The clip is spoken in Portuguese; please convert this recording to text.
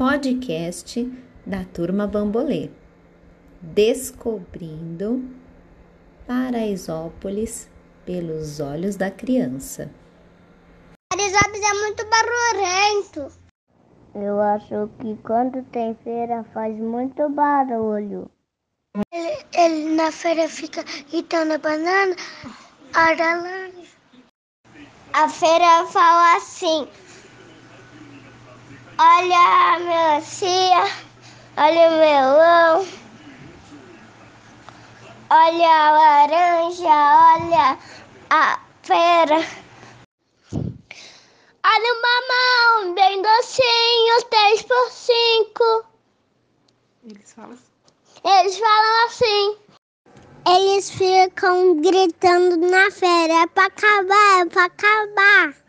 podcast da Turma Bambolê, descobrindo Paraisópolis pelos olhos da criança. Paraisópolis é muito barulhento. Eu acho que quando tem feira faz muito barulho. Ele, ele na feira fica gritando banana, laranja. A feira fala assim: Olha a melancia, olha o melão, olha a laranja, olha a pera. Olha o mamão, bem docinho, 3 por 5. Eles falam assim. Eles falam assim. Eles ficam gritando na feira, é pra acabar, é pra acabar.